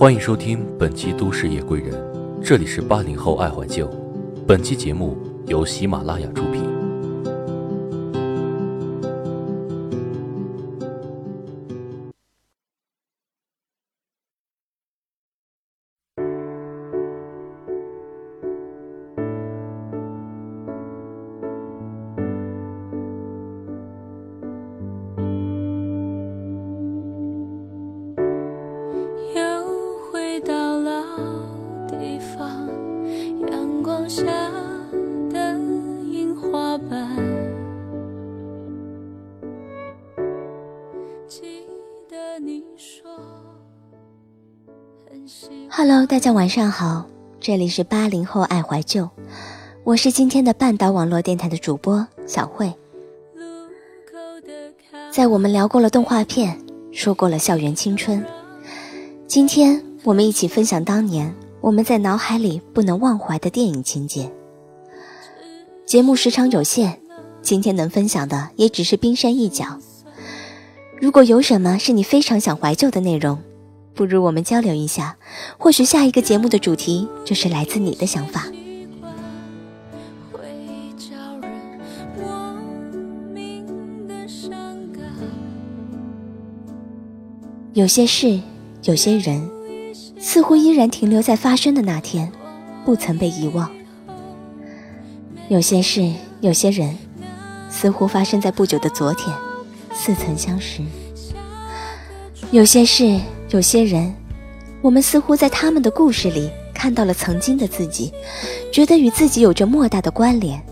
欢迎收听本期《都市夜归人》，这里是八零后爱怀旧。本期节目由喜马拉雅出品。下的樱花瓣。记得你说 Hello，大家晚上好，这里是八零后爱怀旧，我是今天的半岛网络电台的主播小慧。在我们聊过了动画片，说过了校园青春，今天我们一起分享当年我们在脑海里不能忘怀的电影情节。节目时长有限，今天能分享的也只是冰山一角。如果有什么是你非常想怀旧的内容，不如我们交流一下，或许下一个节目的主题就是来自你的想法。有些事，有些人，似乎依然停留在发生的那天，不曾被遗忘。有些事，有些人，似乎发生在不久的昨天，似曾相识。有些事，有些人，我们似乎在他们的故事里看到了曾经的自己，觉得与自己有着莫大的关联。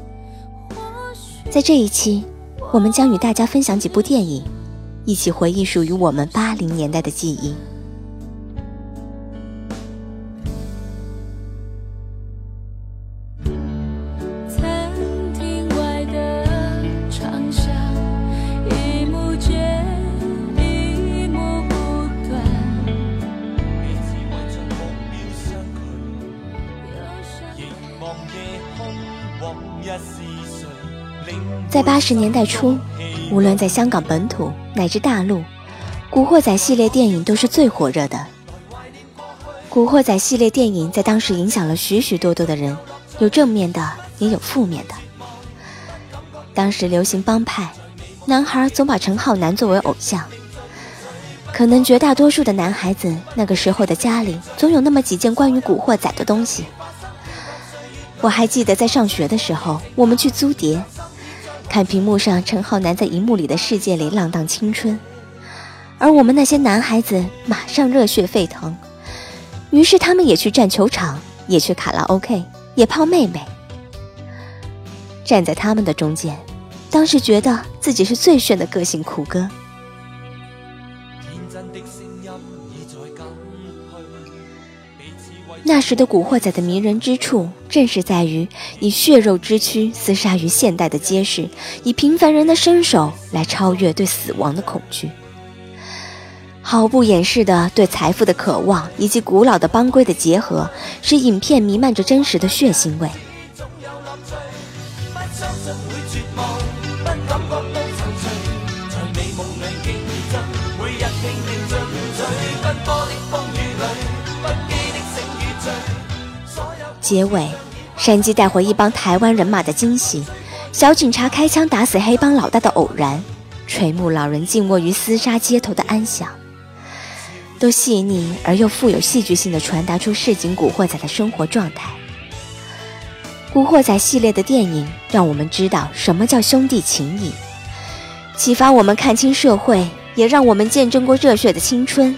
在这一期，我们将与大家分享几部电影，一起回忆属于我们八零年代的记忆。在八十年代初，无论在香港本土乃至大陆，《古惑仔》系列电影都是最火热的。《古惑仔》系列电影在当时影响了许许多多的人，有正面的，也有负面的。当时流行帮派，男孩总把陈浩南作为偶像。可能绝大多数的男孩子那个时候的家里总有那么几件关于古惑仔的东西。我还记得在上学的时候，我们去租碟，看屏幕上陈浩南在荧幕里的世界里浪荡青春，而我们那些男孩子马上热血沸腾，于是他们也去战球场，也去卡拉 OK，也泡妹妹。站在他们的中间，当时觉得自己是最炫的个性酷哥。那时的古惑仔的迷人之处，正是在于以血肉之躯厮杀于现代的街市，以平凡人的身手来超越对死亡的恐惧，毫不掩饰的对财富的渴望以及古老的帮规的结合，使影片弥漫着真实的血腥味。结。尾，山鸡带回一帮台湾人马的惊喜，小警察开枪打死黑帮老大的偶然，垂暮老人静卧于厮杀街头的安详，都细腻而又富有戏剧性的传达出市井古惑仔的生活状态。古惑仔系列的电影让我们知道什么叫兄弟情谊，启发我们看清社会，也让我们见证过热血的青春。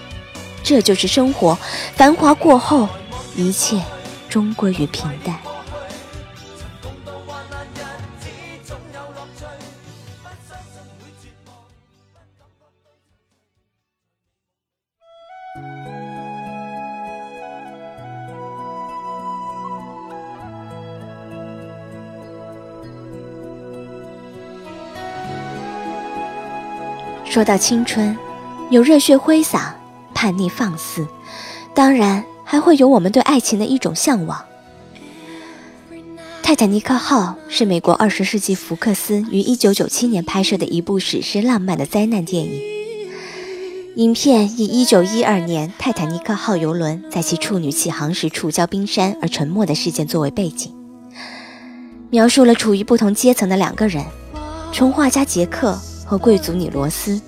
这就是生活，繁华过后，一切终归于平淡。说到青春有热血挥洒叛逆放肆当然还会有我们对爱情的一种向往。泰坦尼克号是美国二十世纪福克斯于一九九七年拍摄的一部史诗浪漫的灾难电影。影片以一九一二年泰坦尼克号游轮在其处女起航时触礁冰山而沉没的事件作为背景，描述了处于不同阶层的两个人——穷画家杰克和贵族女罗斯，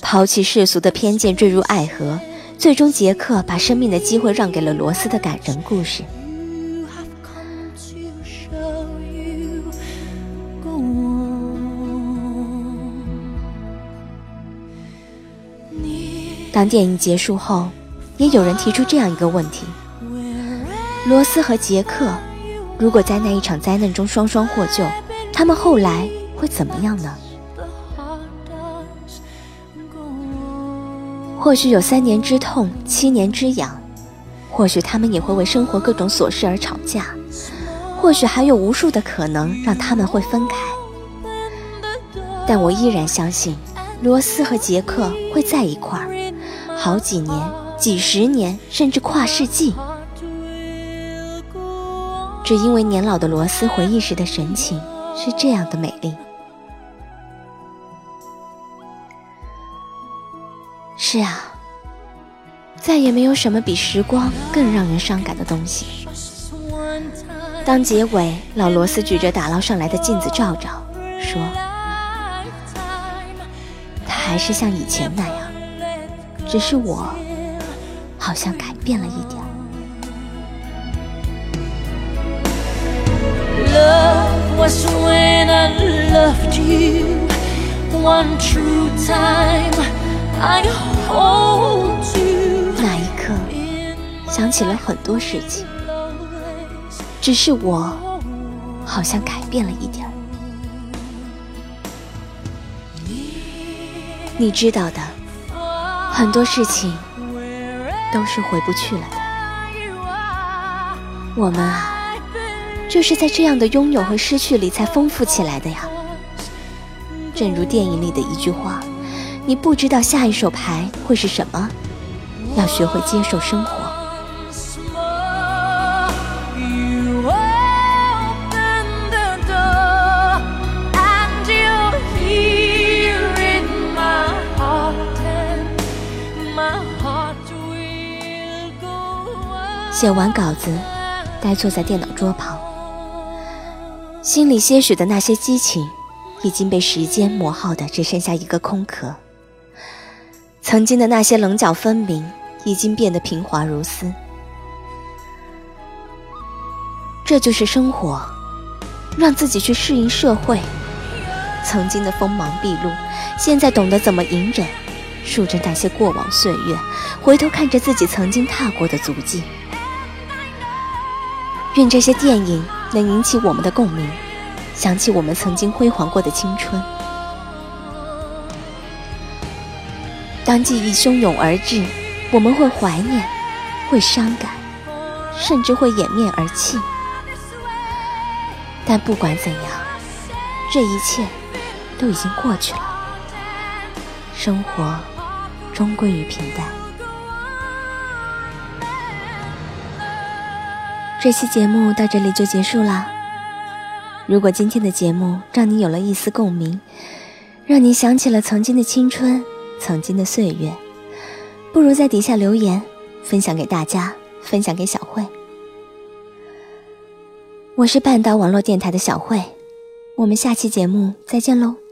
抛弃世俗的偏见坠入爱河，最终杰克把生命的机会让给了罗斯的感人故事。当电影结束后，也有人提出这样一个问题：罗斯和杰克，如果在那一场灾难中双双获救，他们后来会怎么样呢？或许有三年之痛，七年之痒；或许他们也会为生活各种琐事而吵架；或许还有无数的可能让他们会分开。但我依然相信，罗斯和杰克会在一块儿。好几年、几十年，甚至跨世纪，只因为年老的罗斯回忆时的神情是这样的美丽。是啊，再也没有什么比时光更让人伤感的东西。当结尾，老罗斯举着打捞上来的镜子照照，说：“他还是像以前那样。”只是我好像改变了一点。那一刻，想起了很多事情。只是我好像改变了一点。你知道的。很多事情都是回不去了的。我们啊，就是在这样的拥有和失去里才丰富起来的呀。正如电影里的一句话：“你不知道下一手牌会是什么，要学会接受生活。”写完稿子，呆坐在电脑桌旁，心里些许的那些激情，已经被时间磨耗的只剩下一个空壳。曾经的那些棱角分明，已经变得平滑如丝。这就是生活，让自己去适应社会。曾经的锋芒毕露，现在懂得怎么隐忍，数着那些过往岁月，回头看着自己曾经踏过的足迹。愿这些电影能引起我们的共鸣，想起我们曾经辉煌过的青春。当记忆汹涌而至，我们会怀念，会伤感，甚至会掩面而泣。但不管怎样，这一切都已经过去了。生活终归于平淡。这期节目到这里就结束了。如果今天的节目让你有了一丝共鸣，让你想起了曾经的青春、曾经的岁月，不如在底下留言，分享给大家，分享给小慧。我是半岛网络电台的小慧，我们下期节目再见喽。